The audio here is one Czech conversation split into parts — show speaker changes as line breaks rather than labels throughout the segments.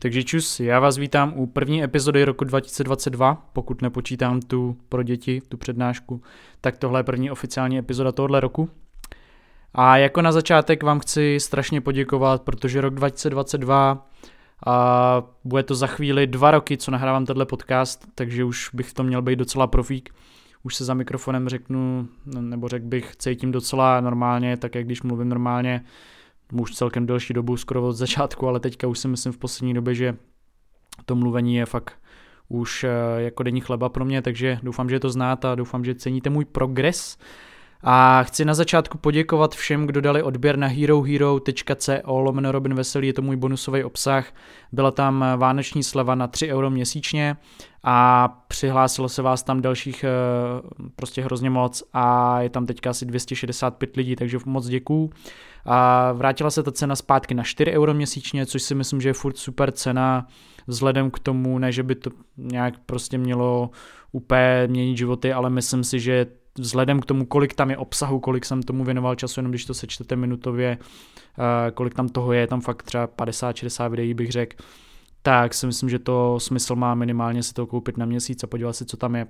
Takže čus, já vás vítám u první epizody roku 2022, pokud nepočítám tu pro děti, tu přednášku, tak tohle je první oficiální epizoda tohohle roku. A jako na začátek vám chci strašně poděkovat, protože rok 2022 a bude to za chvíli dva roky, co nahrávám tenhle podcast, takže už bych v tom měl být docela profík. Už se za mikrofonem řeknu, nebo řekl bych, cítím docela normálně, tak jak když mluvím normálně, už celkem delší dobu, skoro od začátku, ale teďka už si myslím v poslední době, že to mluvení je fakt už eh, jako denní chleba pro mě, takže doufám, že to znáte a doufám, že ceníte můj progres. A chci na začátku poděkovat všem, kdo dali odběr na herohero.co lomeno Robin Veselý, je to můj bonusový obsah. Byla tam vánoční sleva na 3 euro měsíčně a přihlásilo se vás tam dalších eh, prostě hrozně moc a je tam teďka asi 265 lidí, takže moc děkuju. A vrátila se ta cena zpátky na 4 euro měsíčně, což si myslím, že je furt super cena vzhledem k tomu, ne že by to nějak prostě mělo úplně měnit životy, ale myslím si, že vzhledem k tomu, kolik tam je obsahu, kolik jsem tomu věnoval času, jenom když to sečtete minutově, eh, kolik tam toho je, tam fakt třeba 50-60 videí bych řekl, tak si myslím, že to smysl má minimálně si to koupit na měsíc a podívat si, co tam je.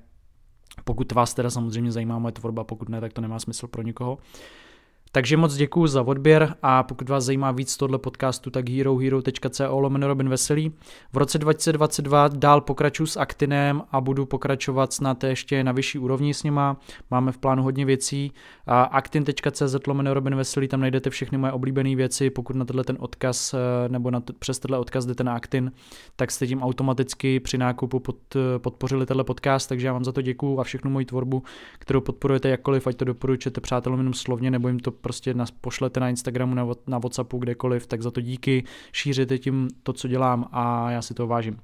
Pokud vás teda samozřejmě zajímá moje tvorba, pokud ne, tak to nemá smysl pro nikoho. Takže moc děkuji za odběr a pokud vás zajímá víc tohle podcastu, tak herohero.co lomeno Robin Veselý. V roce 2022 dál pokračuji s Actinem a budu pokračovat snad ještě na vyšší úrovni s nima. Máme v plánu hodně věcí. Actin.cz lomeno Robin Veselý, tam najdete všechny moje oblíbené věci. Pokud na tenhle ten odkaz eh, nebo na t- přes tenhle odkaz jdete na Actin, tak jste tím automaticky při nákupu pod, podpořili tenhle podcast, takže já vám za to děkuju a všechnu moji tvorbu, kterou podporujete jakkoliv, ať to doporučujete přátelům jenom slovně nebo jim to prostě nás pošlete na Instagramu, na, na Whatsappu, kdekoliv, tak za to díky, šířete tím to, co dělám a já si to vážím.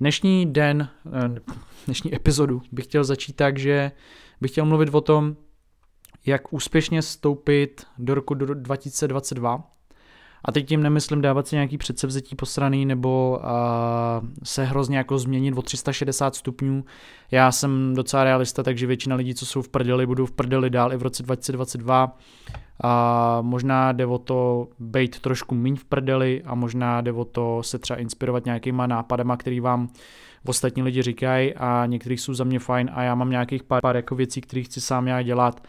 Dnešní den, eh, dnešní epizodu bych chtěl začít tak, že bych chtěl mluvit o tom, jak úspěšně stoupit do roku 2022 a teď tím nemyslím dávat si nějaký předsevzetí posraný nebo uh, se hrozně jako změnit o 360 stupňů. Já jsem docela realista, takže většina lidí, co jsou v prdeli, budou v prdeli dál i v roce 2022. A možná jde o to být trošku méně v prdeli a možná jde o to se třeba inspirovat nějakýma nápadama, který vám ostatní lidi říkají a některých jsou za mě fajn a já mám nějakých pár, pár jako věcí, které chci sám já dělat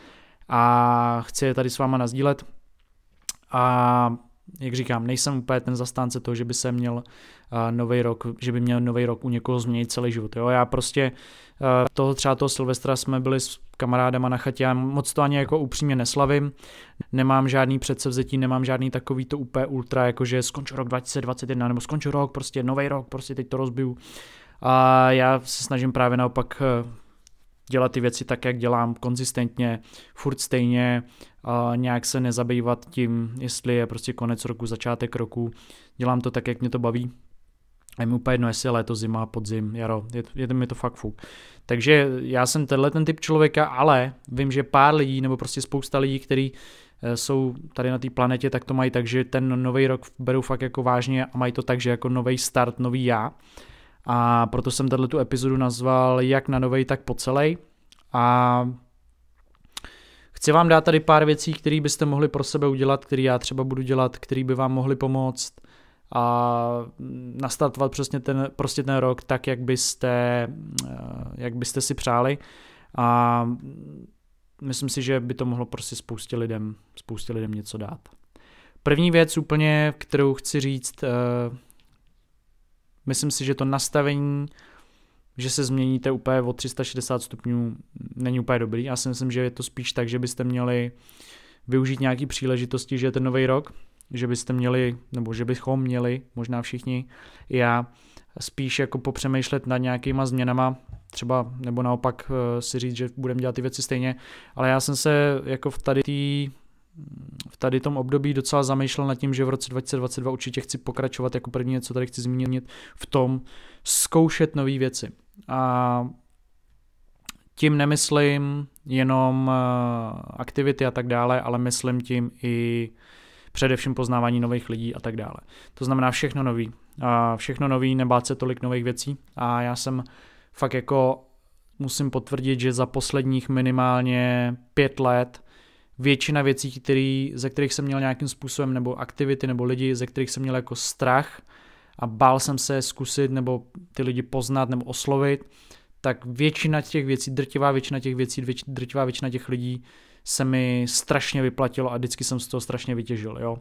a chci je tady s váma nazdílet. A jak říkám, nejsem úplně ten zastánce toho, že by se měl uh, nový rok, že by měl nový rok u někoho změnit celý život. Jo? Já prostě uh, toho třeba toho Silvestra jsme byli s kamarádama na chatě, já moc to ani jako upřímně neslavím, nemám žádný předsevzetí, nemám žádný takový to úplně ultra, jako že skončil rok 2021, nebo skončil rok, prostě nový rok, prostě teď to rozbiju. A já se snažím právě naopak uh, dělat ty věci tak, jak dělám, konzistentně, furt stejně, a nějak se nezabývat tím, jestli je prostě konec roku, začátek roku, dělám to tak, jak mě to baví. A je mi úplně jedno, jestli je léto, zima, podzim, jaro, je, je mi to fakt fuk. Takže já jsem tenhle ten typ člověka, ale vím, že pár lidí, nebo prostě spousta lidí, kteří eh, jsou tady na té planetě, tak to mají tak, že ten nový rok berou fakt jako vážně a mají to tak, že jako nový start, nový já. A proto jsem tu epizodu nazval jak na novej, tak po celej. A chci vám dát tady pár věcí, které byste mohli pro sebe udělat, které já třeba budu dělat, které by vám mohly pomoct a nastartovat přesně ten, prostě ten rok tak, jak byste, eh, jak byste si přáli. A myslím si, že by to mohlo prostě spoustě lidem, spoustě lidem něco dát. První věc úplně, kterou chci říct, eh, Myslím si, že to nastavení, že se změníte úplně o 360 stupňů, není úplně dobrý. Já si myslím, že je to spíš tak, že byste měli využít nějaký příležitosti, že je ten nový rok, že byste měli, nebo že bychom měli, možná všichni, já, spíš jako popřemýšlet nad nějakýma změnama, třeba, nebo naopak eh, si říct, že budeme dělat ty věci stejně, ale já jsem se jako v tady té v tady tom období docela zamýšlel nad tím, že v roce 2022 určitě chci pokračovat jako první, co tady chci zmínit, v tom zkoušet nové věci. A tím nemyslím jenom eh, aktivity a tak dále, ale myslím tím i především poznávání nových lidí a tak dále. To znamená všechno nový. A všechno nový, nebát se tolik nových věcí. A já jsem fakt jako musím potvrdit, že za posledních minimálně pět let většina věcí, který, ze kterých jsem měl nějakým způsobem, nebo aktivity, nebo lidi, ze kterých jsem měl jako strach a bál jsem se zkusit nebo ty lidi poznat nebo oslovit, tak většina těch věcí, drtivá většina těch věcí, drtivá většina těch lidí se mi strašně vyplatilo a vždycky jsem z toho strašně vytěžil. Jo.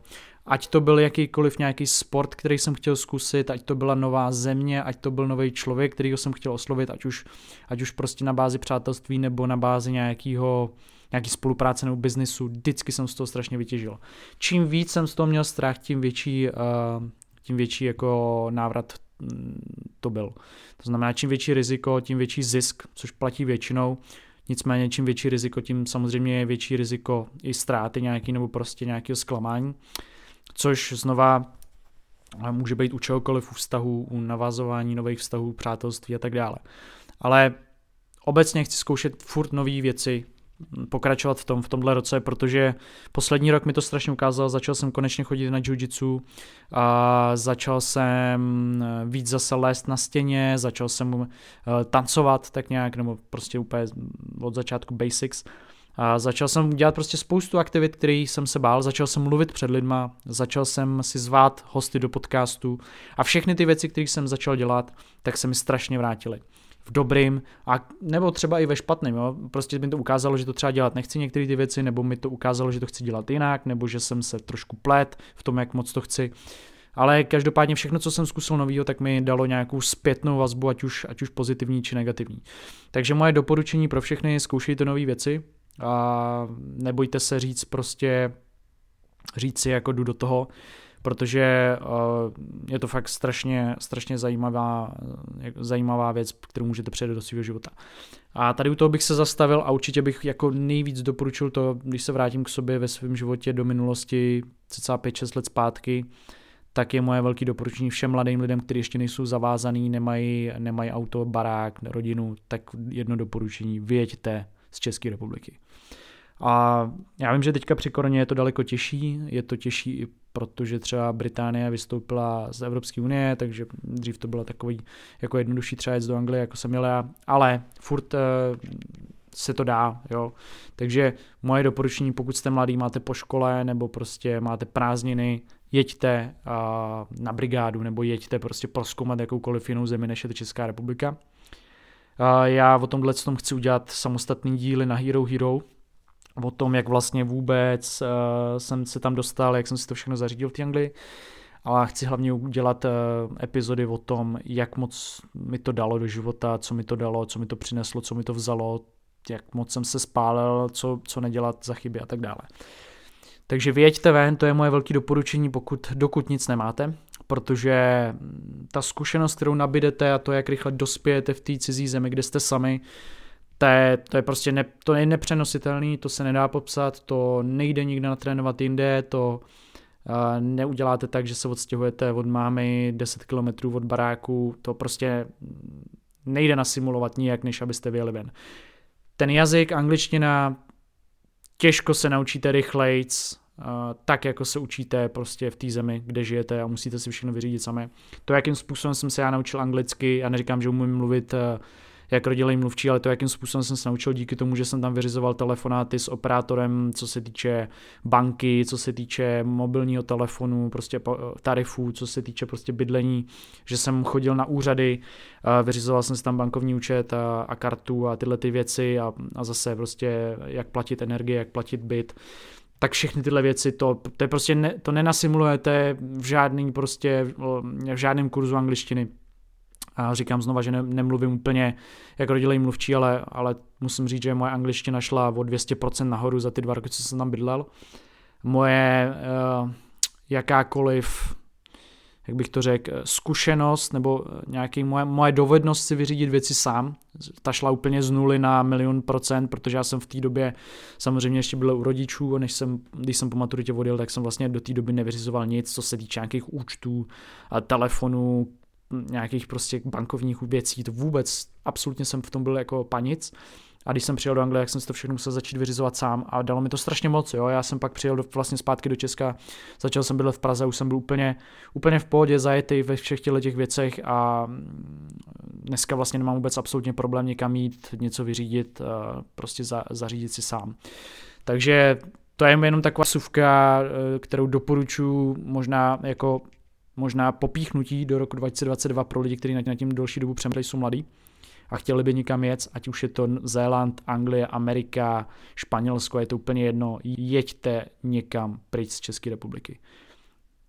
Ať to byl jakýkoliv nějaký sport, který jsem chtěl zkusit, ať to byla nová země, ať to byl nový člověk, kterýho jsem chtěl oslovit, ať už, ať už prostě na bázi přátelství nebo na bázi nějakého nějaký spolupráce nebo biznisu, vždycky jsem z toho strašně vytěžil. Čím víc jsem z toho měl strach, tím větší, uh, tím větší jako návrat mm, to byl. To znamená, čím větší riziko, tím větší zisk, což platí většinou. Nicméně čím větší riziko, tím samozřejmě je větší riziko i ztráty nějaký nebo prostě nějakého zklamání, což znova může být u čehokoliv, u vztahu, u navazování nových vztahů, přátelství a tak dále. Ale obecně chci zkoušet furt nové věci, pokračovat v tom v tomhle roce, protože poslední rok mi to strašně ukázal, začal jsem konečně chodit na jiu-jitsu, a začal jsem víc zase lézt na stěně, začal jsem eh, tancovat tak nějak, nebo prostě úplně od začátku basics. A začal jsem dělat prostě spoustu aktivit, které jsem se bál, začal jsem mluvit před lidma, začal jsem si zvát hosty do podcastu a všechny ty věci, které jsem začal dělat, tak se mi strašně vrátily v dobrým, a nebo třeba i ve špatném. Prostě mi to ukázalo, že to třeba dělat nechci některé ty věci, nebo mi to ukázalo, že to chci dělat jinak, nebo že jsem se trošku plet v tom, jak moc to chci. Ale každopádně všechno, co jsem zkusil novýho, tak mi dalo nějakou zpětnou vazbu, ať už, ať už pozitivní či negativní. Takže moje doporučení pro všechny zkoušejte nové věci a nebojte se říct prostě říct si, jako jdu do toho, protože uh, je to fakt strašně, strašně zajímavá, zajímavá věc, kterou můžete přijet do svého života. A tady u toho bych se zastavil a určitě bych jako nejvíc doporučil to, když se vrátím k sobě ve svém životě do minulosti, cca 5-6 let zpátky, tak je moje velké doporučení všem mladým lidem, kteří ještě nejsou zavázaný, nemají, nemají auto, barák, rodinu, tak jedno doporučení, vyjeďte z České republiky. A já vím, že teďka při koroně je to daleko těžší, je to těžší i protože třeba Británie vystoupila z Evropské unie, takže dřív to bylo takový jako jednodušší třeba jít do Anglie, jako jsem měl já, ale furt uh, se to dá, jo. Takže moje doporučení, pokud jste mladý, máte po škole nebo prostě máte prázdniny, jeďte uh, na brigádu nebo jeďte prostě proskoumat jakoukoliv jinou zemi, než je to Česká republika. Uh, já o tomhle tom chci udělat samostatný díly na Hero Hero, o tom, jak vlastně vůbec uh, jsem se tam dostal, jak jsem si to všechno zařídil v té Anglii. Ale chci hlavně udělat uh, epizody o tom, jak moc mi to dalo do života, co mi to dalo, co mi to přineslo, co mi to vzalo, jak moc jsem se spálil, co, co nedělat za chyby a tak dále. Takže vyjeďte ven, to je moje velké doporučení, pokud dokud nic nemáte, protože ta zkušenost, kterou nabídete a to, jak rychle dospějete v té cizí zemi, kde jste sami, to je, to je prostě ne, to je nepřenositelný, to se nedá popsat, to nejde nikde natrénovat jinde, to uh, neuděláte tak, že se odstěhujete od mámy 10 km od baráku, to prostě nejde nasimulovat nijak, než abyste vyjeli ven. Ten jazyk, angličtina, těžko se naučíte rychlejc, uh, tak jako se učíte prostě v té zemi, kde žijete a musíte si všechno vyřídit sami. To, jakým způsobem jsem se já naučil anglicky, já neříkám, že umím mluvit uh, jak rodilej mluvčí, ale to, jakým způsobem jsem se naučil díky tomu, že jsem tam vyřizoval telefonáty s operátorem, co se týče banky, co se týče mobilního telefonu, prostě tarifů, co se týče prostě bydlení, že jsem chodil na úřady, vyřizoval jsem si tam bankovní účet a, a kartu a tyhle ty věci a, a zase prostě jak platit energie, jak platit byt tak všechny tyhle věci, to, to je prostě ne, to nenasimulujete v žádným prostě, v žádném kurzu angličtiny. A říkám znova, že ne, nemluvím úplně jako rodilej mluvčí, ale, ale musím říct, že moje angličtina šla o 200% nahoru za ty dva roky, co jsem tam bydlel. Moje uh, jakákoliv jak bych to řekl, zkušenost nebo nějaký moje, moje dovednost si vyřídit věci sám. Ta šla úplně z nuly na milion procent, protože já jsem v té době samozřejmě ještě byl u rodičů, než jsem, když jsem po maturitě odjel, tak jsem vlastně do té doby nevyřizoval nic, co se týče nějakých účtů, telefonů, nějakých prostě bankovních věcí, to vůbec, absolutně jsem v tom byl jako panic. A když jsem přijel do Anglie, jak jsem si to všechno musel začít vyřizovat sám a dalo mi to strašně moc. Jo. Já jsem pak přijel do, vlastně zpátky do Česka, začal jsem být v Praze, už jsem byl úplně, úplně v pohodě, zajetý ve všech těchto těch věcech a dneska vlastně nemám vůbec absolutně problém někam jít, něco vyřídit, prostě za, zařídit si sám. Takže to je jenom taková suvka, kterou doporučuji možná jako možná popíchnutí do roku 2022 pro lidi, kteří nad tím delší dobu přemýšlejí, jsou mladí a chtěli by někam jet, ať už je to Zéland, Anglie, Amerika, Španělsko, je to úplně jedno, jeďte někam pryč z České republiky.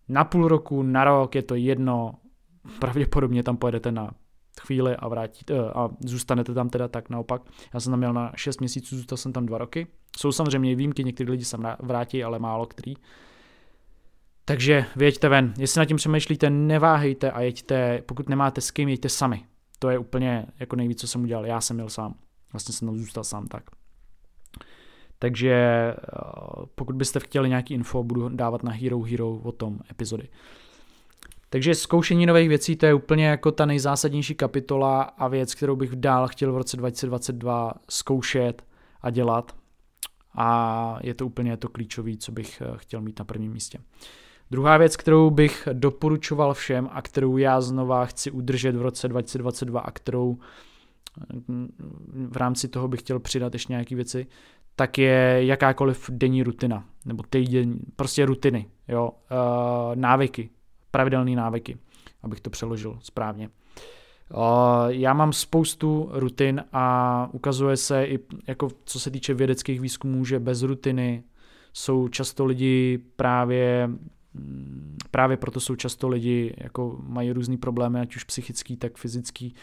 Na půl roku, na rok je to jedno, pravděpodobně tam pojedete na chvíli a, vrátíte, eh, a zůstanete tam teda tak naopak. Já jsem tam měl na 6 měsíců, zůstal jsem tam 2 roky. Jsou samozřejmě výjimky, někteří lidi se vrátí, ale málo který. Takže věďte ven, jestli nad tím přemýšlíte, neváhejte a jeďte, pokud nemáte s kým, jeďte sami. To je úplně jako nejvíc, co jsem udělal. Já jsem měl sám. Vlastně jsem zůstal sám tak. Takže eh, pokud byste chtěli nějaký info, budu dávat na Hero Hero o tom epizody. Takže zkoušení nových věcí to je úplně jako ta nejzásadnější kapitola a věc, kterou bych dál chtěl v roce 2022 zkoušet a dělat. A je to úplně to klíčové, co bych eh, chtěl mít na prvním místě. Druhá věc, kterou bych doporučoval všem a kterou já znova chci udržet v roce 2022 a kterou mm, v rámci toho bych chtěl přidat ještě nějaké věci, tak je jakákoliv denní rutina, nebo týden, prostě rutiny, jo, uh, návyky, pravidelné návyky, abych to přeložil správně. Uh, já mám spoustu rutin a ukazuje se i, jako co se týče vědeckých výzkumů, že bez rutiny jsou často lidi právě právě proto jsou často lidi, jako mají různý problémy, ať už psychický, tak fyzický,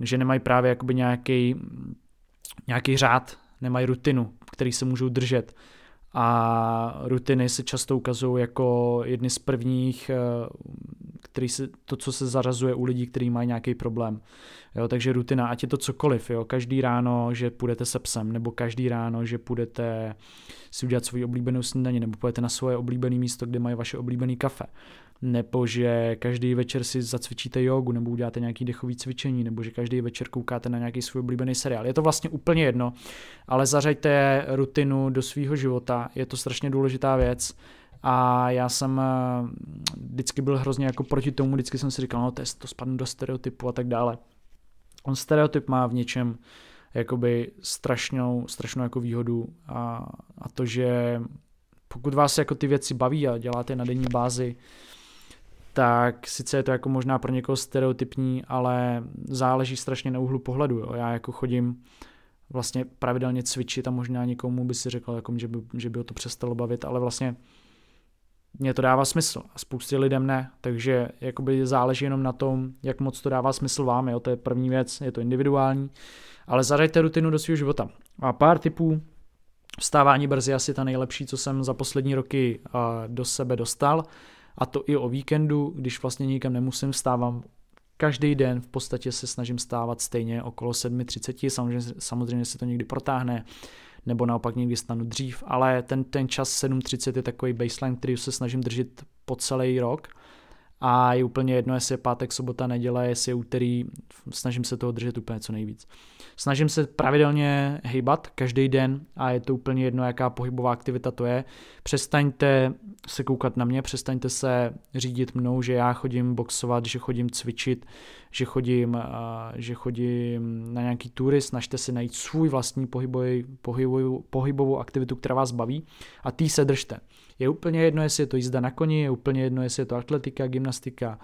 že nemají právě jakoby nějaký, nějaký řád, nemají rutinu, který se můžou držet. A rutiny se často ukazují jako jedny z prvních, eh, který se, to, co se zarazuje u lidí, kteří mají nějaký problém. Jo, takže rutina, ať je to cokoliv, jo, každý ráno, že půjdete se psem, nebo každý ráno, že půjdete si udělat svoji oblíbenou snídaní, nebo půjdete na svoje oblíbené místo, kde mají vaše oblíbené kafe, nebo že každý večer si zacvičíte jogu, nebo uděláte nějaký dechový cvičení, nebo že každý večer koukáte na nějaký svůj oblíbený seriál. Je to vlastně úplně jedno, ale zařaďte rutinu do svého života, je to strašně důležitá věc a já jsem eh, vždycky byl hrozně jako proti tomu, vždycky jsem si říkal, no to, to spadne do stereotypu a tak dále. On stereotyp má v něčem jakoby strašnou, strašnou jako výhodu a, a to, že pokud vás jako ty věci baví a děláte na denní bázi, tak sice je to jako možná pro někoho stereotypní, ale záleží strašně na úhlu pohledu. Jo. Já jako chodím vlastně pravidelně cvičit a možná někomu by si řekl, jako, že, by, že by ho to přestalo bavit, ale vlastně mně to dává smysl a spoustě lidem ne, takže jakoby záleží jenom na tom, jak moc to dává smysl vám, jo, to je první věc, je to individuální, ale zadejte rutinu do svého života. A pár typů, vstávání brzy asi ta nejlepší, co jsem za poslední roky do sebe dostal, a to i o víkendu, když vlastně nikam nemusím, vstávám každý den v podstatě se snažím stávat stejně okolo 7.30, samozřejmě, samozřejmě se to někdy protáhne, nebo naopak někdy stanu dřív, ale ten, ten čas 7.30 je takový baseline, který se snažím držet po celý rok a je úplně jedno, jestli je pátek, sobota, neděle, jestli je úterý, snažím se toho držet úplně co nejvíc. Snažím se pravidelně hejbat každý den a je to úplně jedno, jaká pohybová aktivita to je. Přestaňte se koukat na mě, přestaňte se řídit mnou, že já chodím boxovat, že chodím cvičit, že chodím, že chodím na nějaký tury, snažte si najít svůj vlastní pohybový, pohybovou, pohybovou aktivitu, která vás baví a tý se držte. Je úplně jedno, jestli je to jízda na koni, je úplně jedno, jestli je to atletika, gymnastika,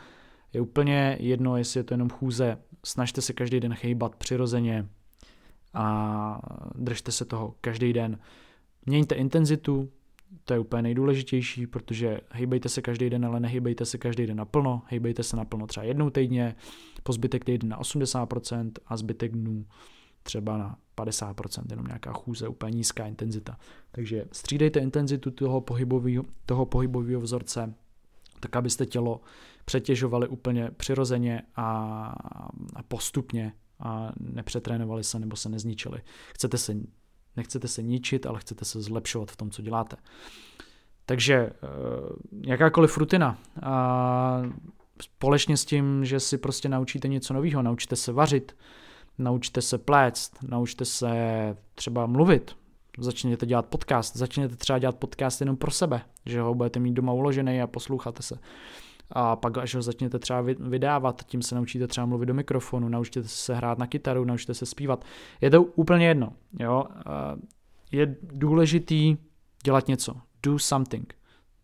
je úplně jedno, jestli je to jenom chůze. Snažte se každý den chejbat přirozeně a držte se toho každý den. Měňte intenzitu, to je úplně nejdůležitější, protože hejbejte se každý den, ale nehejbejte se každý den naplno, hejbejte se naplno třeba jednou týdně, po zbytek týdne na 80% a zbytek dnů třeba na 50%, jenom nějaká chůze, úplně nízká intenzita. Takže střídejte intenzitu toho pohybového, toho pohybového vzorce, tak abyste tělo přetěžovali úplně přirozeně a, a postupně a nepřetrénovali se nebo se nezničili. Chcete se, nechcete se ničit, ale chcete se zlepšovat v tom, co děláte. Takže eh, jakákoliv rutina a společně s tím, že si prostě naučíte něco nového, naučíte se vařit, naučte se plést, naučte se třeba mluvit, začněte dělat podcast, začněte třeba dělat podcast jenom pro sebe, že ho budete mít doma uložený a posloucháte se. A pak, až ho začněte třeba vydávat, tím se naučíte třeba mluvit do mikrofonu, naučíte se hrát na kytaru, naučíte se zpívat. Je to úplně jedno. Jo? Je důležitý dělat něco. Do something.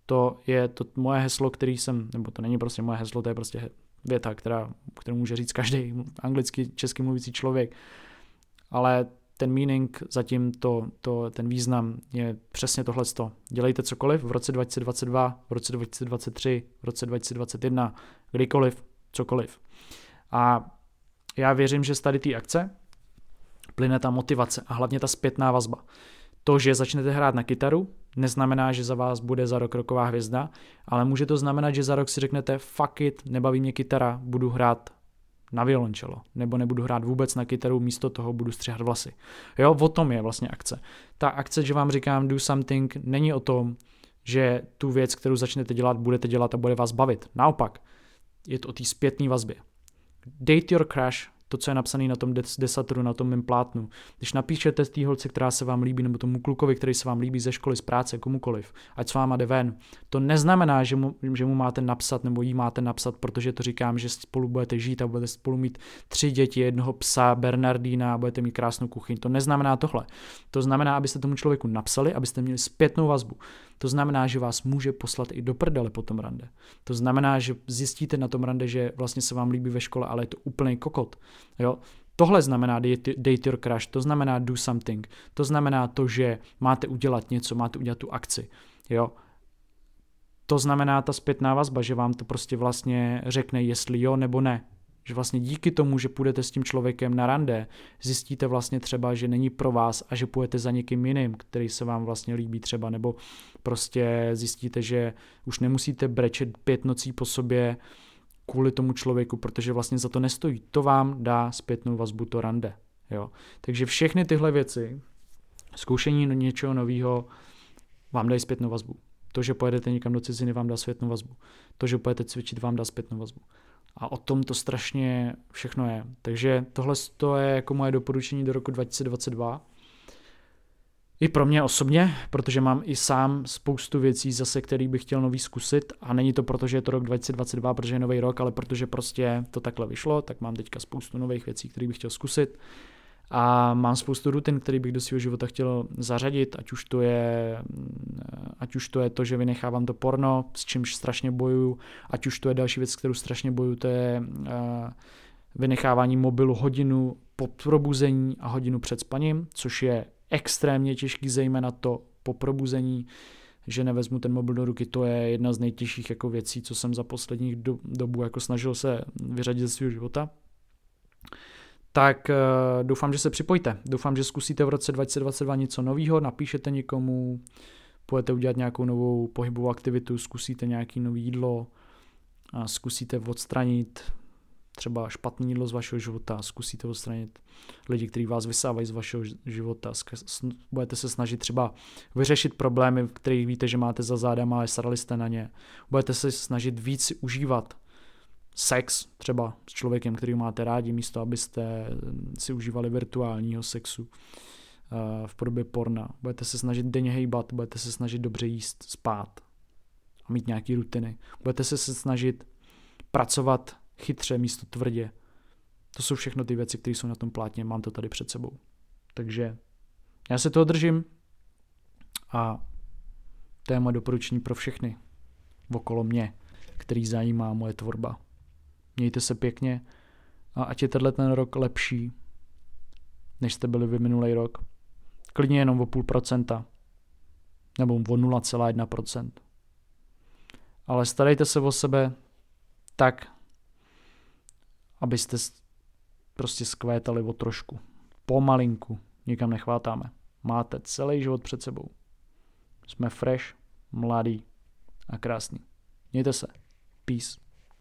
To je to moje heslo, který jsem, nebo to není prostě moje heslo, to je prostě věta, která, kterou může říct každý anglicky, česky mluvící člověk. Ale ten meaning, zatím to, to, ten význam je přesně tohle. Dělejte cokoliv v roce 2022, v roce 2023, v roce 2021, kdykoliv, cokoliv. A já věřím, že z tady té akce plyne ta motivace a hlavně ta zpětná vazba. To, že začnete hrát na kytaru, neznamená, že za vás bude za rok roková hvězda, ale může to znamenat, že za rok si řeknete fuck it, nebaví mě kytara, budu hrát na violončelo, nebo nebudu hrát vůbec na kytaru, místo toho budu střihat vlasy. Jo, o tom je vlastně akce. Ta akce, že vám říkám do something, není o tom, že tu věc, kterou začnete dělat, budete dělat a bude vás bavit. Naopak, je to o té zpětné vazbě. Date your crush, to, co je napsané na tom desatru, na tom mém plátnu. Když napíšete té holce, která se vám líbí, nebo tomu klukovi, který se vám líbí ze školy, z práce, komukoliv, ať s váma jde ven, to neznamená, že mu, že mu máte napsat nebo jí máte napsat, protože to říkám, že spolu budete žít a budete spolu mít tři děti, jednoho psa, Bernardína a budete mít krásnou kuchyň. To neznamená tohle. To znamená, abyste tomu člověku napsali, abyste měli zpětnou vazbu. To znamená, že vás může poslat i do prdele po tom rande. To znamená, že zjistíte na tom rande, že vlastně se vám líbí ve škole, ale je to úplný kokot. Jo? Tohle znamená date your crush, to znamená do something, to znamená to, že máte udělat něco, máte udělat tu akci. Jo? To znamená ta zpětná vazba, že vám to prostě vlastně řekne, jestli jo nebo ne. Že vlastně díky tomu, že půjdete s tím člověkem na rande, zjistíte vlastně třeba, že není pro vás a že půjdete za někým jiným, který se vám vlastně líbí třeba, nebo prostě zjistíte, že už nemusíte brečet pět nocí po sobě kvůli tomu člověku, protože vlastně za to nestojí. To vám dá zpětnou vazbu to rande. Jo. Takže všechny tyhle věci, zkoušení něčeho nového, vám dají zpětnou vazbu. To, že pojedete někam do ciziny, vám dá zpětnou vazbu. To, že pojedete cvičit, vám dá zpětnou vazbu. A o tom to strašně všechno je. Takže tohle to je jako moje doporučení do roku 2022. I pro mě osobně, protože mám i sám spoustu věcí zase, který bych chtěl nový zkusit a není to proto, že je to rok 2022, protože je nový rok, ale protože prostě to takhle vyšlo, tak mám teďka spoustu nových věcí, které bych chtěl zkusit a mám spoustu rutin, který bych do svého života chtěl zařadit, ať už to je, ať už to, je to, že vynechávám to porno, s čímž strašně bojuju, ať už to je další věc, kterou strašně bojuju, to je uh, vynechávání mobilu hodinu po probuzení a hodinu před spaním, což je extrémně těžký, zejména to po probuzení, že nevezmu ten mobil do ruky, to je jedna z nejtěžších jako věcí, co jsem za posledních do, dobu jako snažil se vyřadit ze svého života tak uh, doufám, že se připojíte. Doufám, že zkusíte v roce 2022 něco nového, napíšete někomu, půjdete udělat nějakou novou pohybovou aktivitu, zkusíte nějaký nový jídlo, a zkusíte odstranit třeba špatné jídlo z vašeho života, zkusíte odstranit lidi, kteří vás vysávají z vašeho života, budete se snažit třeba vyřešit problémy, kterých víte, že máte za zádama, ale starali jste na ně. Budete se snažit víc užívat sex třeba s člověkem, který máte rádi, místo abyste si užívali virtuálního sexu eh, v podobě porna. Budete se snažit denně hejbat, budete se snažit dobře jíst, spát a mít nějaký rutiny. Budete se snažit pracovat chytře místo tvrdě. To jsou všechno ty věci, které jsou na tom plátně, mám to tady před sebou. Takže já se toho držím a to je moje doporučení pro všechny okolo mě, který zajímá moje tvorba. Mějte se pěkně a ať je tenhle ten rok lepší, než jste byli vy minulý rok. Klidně jenom o půl procenta nebo o 0,1%. Ale starejte se o sebe tak, abyste prostě skvétali o trošku. Pomalinku. Nikam nechvátáme. Máte celý život před sebou. Jsme fresh, mladý a krásný. Mějte se. Peace.